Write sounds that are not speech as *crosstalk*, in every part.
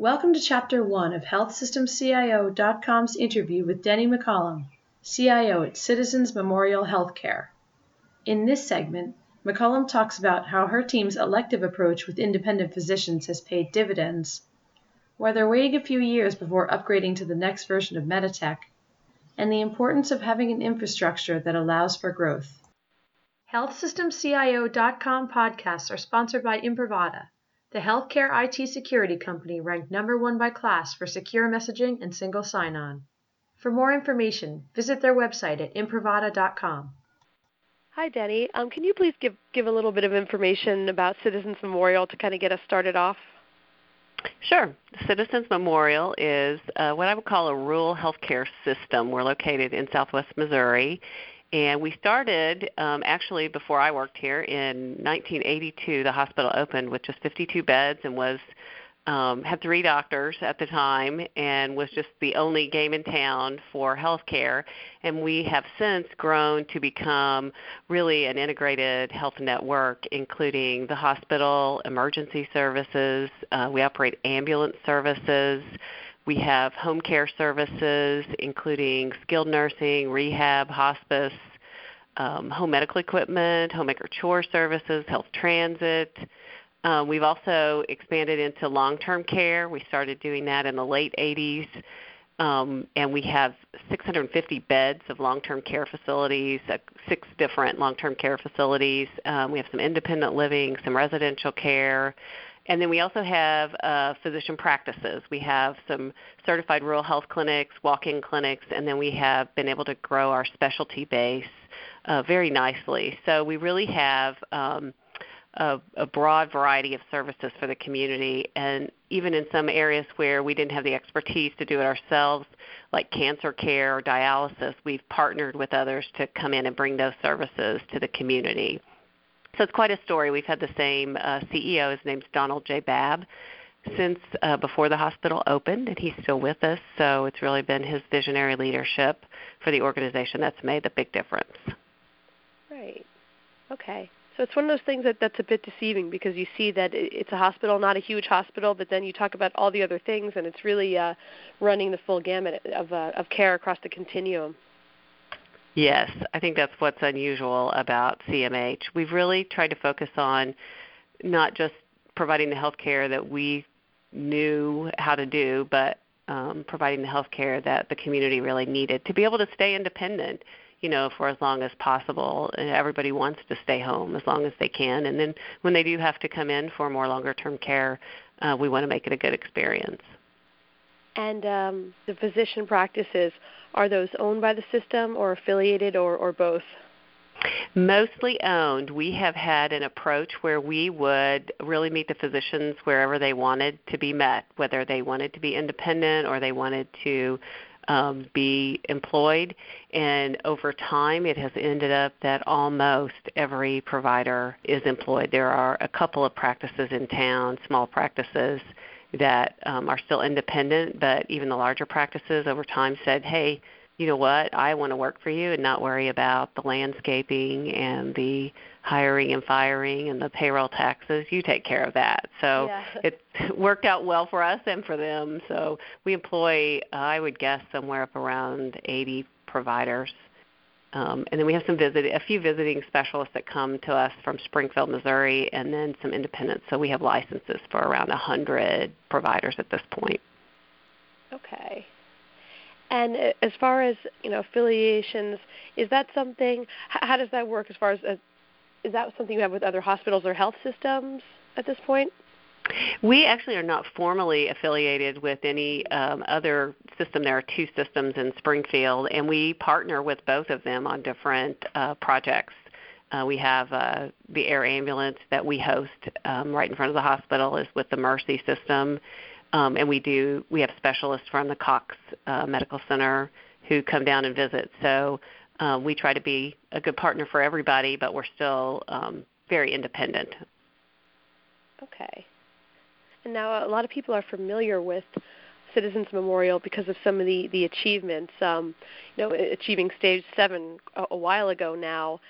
Welcome to Chapter 1 of HealthSystemCIO.com's interview with Denni McColm, CIO at Citizens Memorial Healthcare. In this segment, McCollum talks about how her team's elective approach with independent physicians has paid dividends, why they're waiting a few years before upgrading to the next version of Meditech, and the importance of having an infrastructure that allows for growth. HealthSystemCIO.com podcasts are sponsored by Imprivata the healthcare IT security company ranked number one by KLAS for secure messaging and single sign-on. For more information, visit their website at imprivata.com. Hi, Denni. Um, can you please give, give a little bit of information about Citizens Memorial to kind of get us started off? Sure. Citizens Memorial is uh, what I would call a rural healthcare system. We're located in southwest Missouri, and we started um, actually before I worked here in 1982. The hospital opened with just 52 beds and was um, had three doctors at the time and was just the only game in town for healthcare. And we have since grown to become really an integrated health network, including the hospital, emergency services. Uh, we operate ambulance services. We have home care services, including skilled nursing, rehab, hospice, um, home medical equipment, homemaker chore services, health transit. Um, we've also expanded into long-term care. We started doing that in the late 80s. Um, and we have 650 beds of long-term care facilities, uh, six different long-term care facilities. Um, we have some independent living, some residential care, and then we also have uh, physician practices. We have some certified rural health clinics, walk-in clinics, and then we have been able to grow our specialty base uh, very nicely. So we really have um, a, a, broad variety of services for the community, and even in some areas where we didn't have the expertise to do it ourselves, like cancer care or dialysis, we've partnered with others to come in and bring those services to the community. So it's quite a story. We've had the same uh, CEO. His name's Donald J. Babb since uh, before the hospital opened, and he's still with us. So it's really been his visionary leadership for the organization that's made the big difference. Right. Okay. So it's one of those things that that's a bit deceiving because you see that it's a hospital, not a huge hospital, but then you talk about all the other things, and it's really uh, running the full gamut of uh, of care across the continuum. Yes, I think that's what's unusual about CMH. We've really tried to focus on not just providing the health care that we knew how to do, but um, providing the health care that the community really needed to be able to stay independent, you know, for as long as possible. And everybody wants to stay home as long as they can. And then when they do have to come in for more longer term care, uh, we want to make it a good experience. And um, the physician practices, are those owned by the system or affiliated or, or both? Mostly owned. We have had an approach where we would really meet the physicians wherever they wanted to be met, whether they wanted to be independent or they wanted to um, be employed. And over time, it has ended up that almost every provider is employed. There are a couple of practices in town, small practices, that um, are still independent, but even the larger practices over time said, hey, you know what, I want to work for you and not worry about the landscaping and the hiring and firing and the payroll taxes. You take care of that. So yeah. it *laughs* worked out well for us and for them. So we employ, uh, I would guess, somewhere up around 80 providers um, and then we have some visit, a few visiting specialists that come to us from Springfield, Missouri, and then some independents. So we have licenses for around 100 providers at this point. Okay. And uh, as far as you know, affiliations, is that something? How does that work? As far as uh, is that something you have with other hospitals or health systems at this point? We actually are not formally affiliated with any um, other system. There are two systems in Springfield, and we partner with both of them on different uh, projects. Uh, we have uh, the air ambulance that we host um, right in front of the hospital is with the Mercy system, um, and we do we have specialists from the Cox uh, Medical Center who come down and visit. So uh, we try to be a good partner for everybody, but we're still um, very independent. Okay. Now a lot of people are familiar with Citizens Memorial because of some of the the achievements. Um, you know, achieving stage seven a, a while ago now,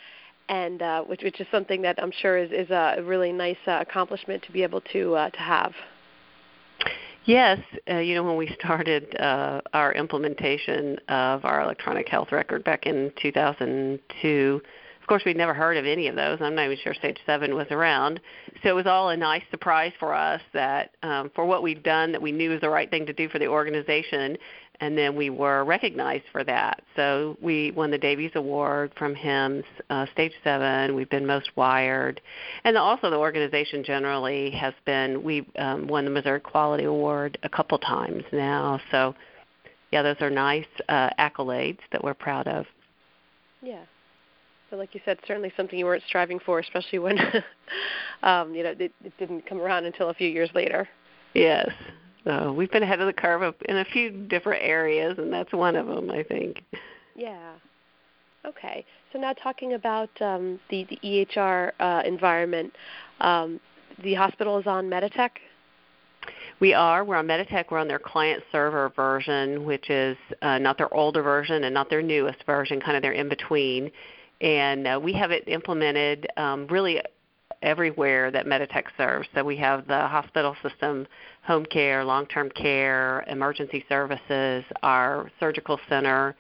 and uh, which which is something that I'm sure is is a really nice uh, accomplishment to be able to uh, to have. Yes, uh, you know when we started uh, our implementation of our electronic health record back in 2002, of course we'd never heard of any of those. I'm not even sure Stage Seven was around, so it was all a nice surprise for us that um, for what we'd done that we knew was the right thing to do for the organization, and then we were recognized for that. So we won the Davies Award from HIMSS, uh, Stage 7. We've been most wired. And also the organization generally has been, we um, won the Missouri Quality Award a couple times now. So yeah, those are nice uh, accolades that we're proud of. Yeah. But like you said, certainly something you weren't striving for, especially when *laughs* um, you know it, it didn't come around until a few years later. Yes, so we've been ahead of the curve in a few different areas, and that's one of them, I think. Yeah. Okay. So now talking about um, the the EHR uh, environment, um, the hospital is on Meditech. We are. We're on Meditech. We're on their client server version, which is uh, not their older version and not their newest version, kind of their in between. And uh, we have it implemented um, really everywhere that Meditech serves. So we have the hospital system, home care, long-term care, emergency services. Our surgical center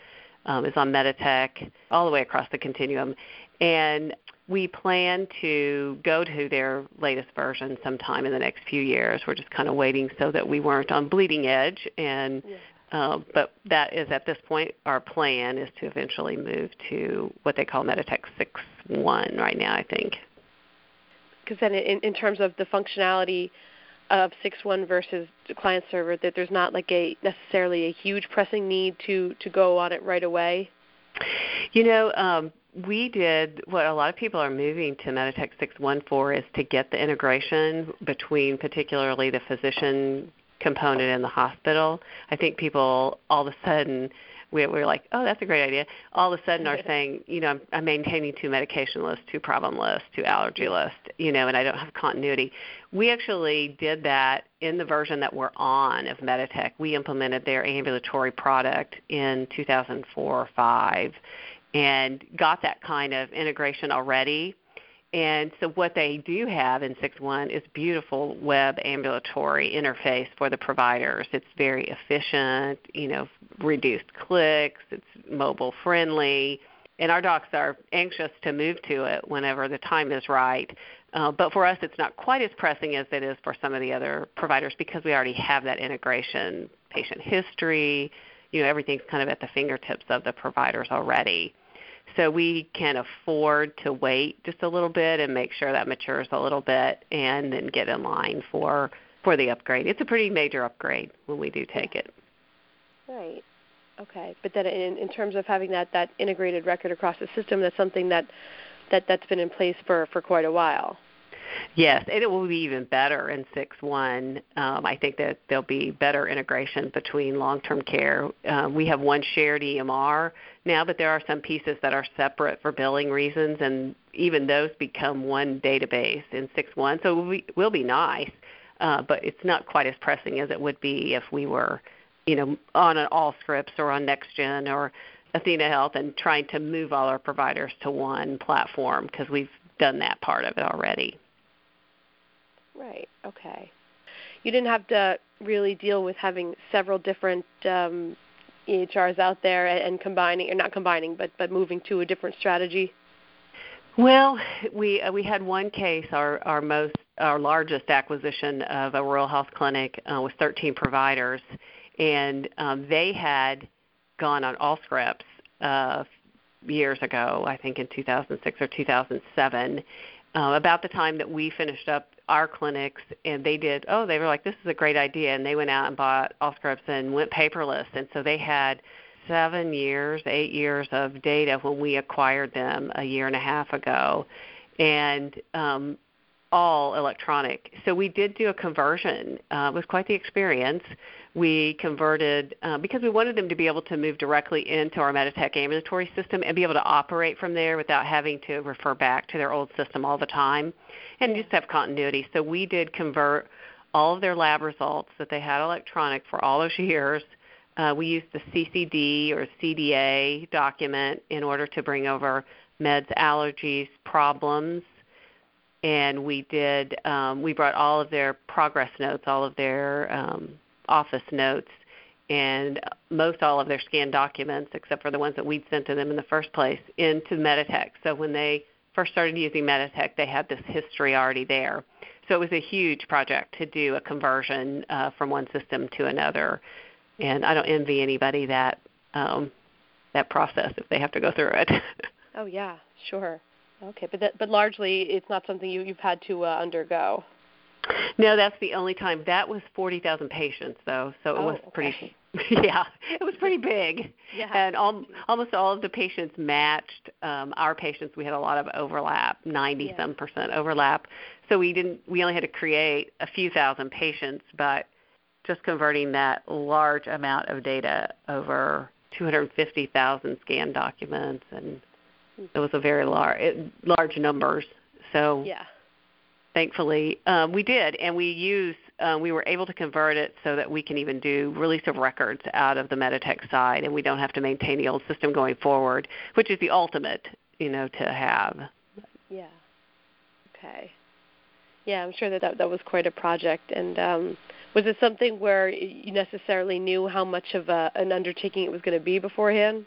um, is on Meditech, all the way across the continuum. And we plan to go to their latest version sometime in the next few years. We're just kind of waiting so that we weren't on bleeding edge and yeah. Uh, but that is at this point our plan is to eventually move to what they call Meditech 6.1 right now, I think because then in, in terms of the functionality of 6.1 versus client server, that there's not like a necessarily a huge pressing need to to go on it right away. You know, um, we did what a lot of people are moving to Meditech 6.1 for is to get the integration between particularly the physician component in the hospital. I think people all of a sudden we, we were like, oh, that's a great idea. All of a sudden are *laughs* saying, you know, I'm, I'm maintaining two medication lists, two problem lists, two allergy lists, you know, and I don't have continuity. We actually did that in the version that we're on of Meditech. We implemented their ambulatory product in 2004 or 5 and got that kind of integration already and so what they do have in 6.1 is beautiful web ambulatory interface for the providers. It's very efficient, you know, reduced clicks, it's mobile friendly, and our docs are anxious to move to it whenever the time is right. Uh, but for us, it's not quite as pressing as it is for some of the other providers because we already have that integration, patient history, you know, everything's kind of at the fingertips of the providers already so we can afford to wait just a little bit and make sure that matures a little bit and then get in line for for the upgrade. It's a pretty major upgrade when we do take it. Right. Okay. But then in, in terms of having that, that integrated record across the system, that's something that, that that's been in place for, for quite a while. Yes, and it will be even better in 6.1. Um, I think that there'll be better integration between long-term care. Um, we have one shared EMR now, but there are some pieces that are separate for billing reasons, and even those become one database in six one. So it will be, will be nice, uh, but it's not quite as pressing as it would be if we were, you know, on an Allscripts or on NextGen or Athena Health and trying to move all our providers to one platform because we've done that part of it already. Right. Okay. You didn't have to really deal with having several different um, EHRs out there and, and combining, or not combining, but but moving to a different strategy. Well, we uh, we had one case, our our most our largest acquisition of a rural health clinic uh, with 13 providers, and um, they had gone on Allscripts uh, years ago, I think in 2006 or 2007, uh, about the time that we finished up our clinics and they did oh they were like this is a great idea and they went out and bought Allscripts and went paperless. And so they had seven years eight years of data when we acquired them a year and a half ago. And um, all electronic so we did do a conversion uh, it was quite the experience we converted uh, because we wanted them to be able to move directly into our Meditech ambulatory system and be able to operate from there without having to refer back to their old system all the time and just have continuity. So we did convert all of their lab results that they had electronic for all those years. Uh, we used the CCD or CDA document in order to bring over meds, allergies, problems, and we did um, we brought all of their progress notes, all of their um, office notes and most all of their scanned documents, except for the ones that we'd sent to them in the first place, into Meditech. So when they first started using Meditech, they had this history already there. So it was a huge project to do a conversion uh, from one system to another, and I don't envy anybody that um, that process if they have to go through it. *laughs* oh yeah, sure. Okay, but that, but largely it's not something you, you've had to uh, undergo. No, that's the only time. That was forty thousand patients, though, so it oh, was okay. pretty. *laughs* yeah, it was pretty big. Yeah. And al- almost all of the patients matched um, our patients. We had a lot of overlap, ninety Yeah. some percent overlap. So we didn't. We only had to create a few thousand patients, but just converting that large amount of data over 250,000 scan documents, and it was a very large, large numbers. So Yeah. thankfully um, we did and we used uh, we were able to convert it so that we can even do release of records out of the meditech side and we don't have to maintain the old system going forward which is the ultimate you know to have Yeah. Okay. Yeah, I'm sure that that, that was quite a project. And um, was it something where you necessarily knew how much of a, an undertaking it was going to be beforehand?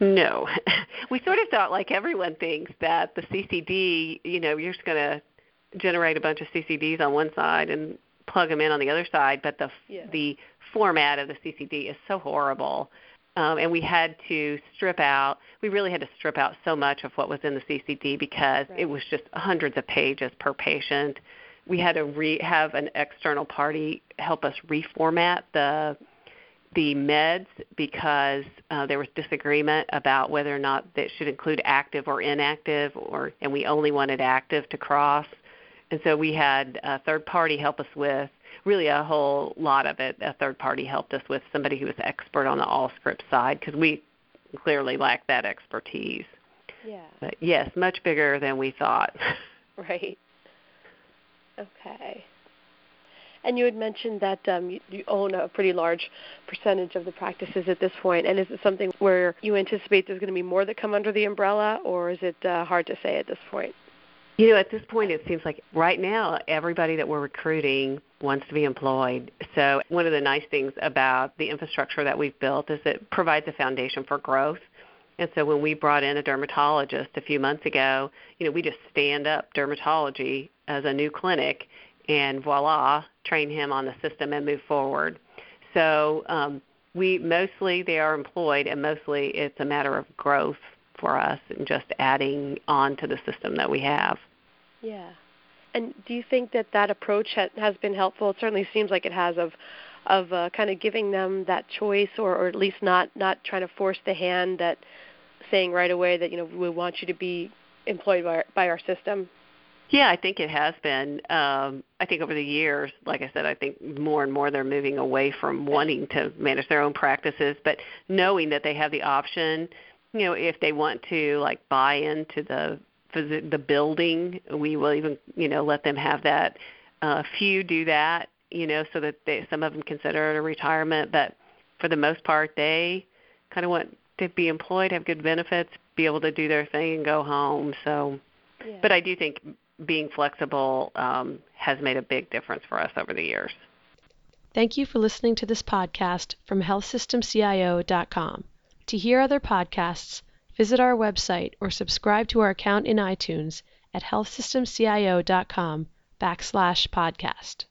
No *laughs* we sort of thought like everyone thinks that the ccd you know you're just going to generate a bunch of ccds on one side and plug them in on the other side but the Yeah. the format of the ccd is so horrible um, and we had to strip out. We really had to strip out so much of what was in the CCD because Right. it was just hundreds of pages per patient. We had to re- have an external party help us reformat the the meds because uh, there was disagreement about whether or not that should include active or inactive, or and we only wanted active to cross. And so we had a third party help us with really a whole lot of it. A third party helped us with somebody who was expert on the Allscripts side because we clearly lacked that expertise. Yeah. But yes, much bigger than we thought. *laughs* Right. Okay. And you had mentioned that um, you, own a pretty large percentage of the practices at this point. And is it something where you anticipate there's going to be more that come under the umbrella, or is it uh, hard to say at this point? You know, at this point, it seems like right now everybody that we're recruiting wants to be employed. So, one of the nice things about the infrastructure that we've built is it provides a foundation for growth. And so, when we brought in a dermatologist a few months ago, you know, we just stand up dermatology as a new clinic and voila, train him on the system and move forward. So, um, we mostly they are employed, and mostly it's a matter of growth for us and just adding on to the system that we have. Yeah. And do you think that that approach ha- has been helpful? It certainly seems like it has of of uh, kind of giving them that choice, or, or at least not not trying to force the hand that saying right away that you know we want you to be employed by our, by our system. Yeah, I think it has been. Um, I think over the years, like I said, I think more and more they're moving away from wanting to manage their own practices, but knowing that they have the option. You know, if they want to like buy into the the building, we will even you know let them have that. Uh, few do that, you know, so that they, some of them consider it a retirement, but for the most part, they kind of want to be employed, have good benefits, be able to do their thing, and go home. So Yeah. but I do think being flexible um, has made a big difference for us over the years. Thank you for listening to this podcast from healthsystemcio.com. To hear other podcasts, visit our website or subscribe to our account in iTunes at healthsystemcio.com backslash podcast.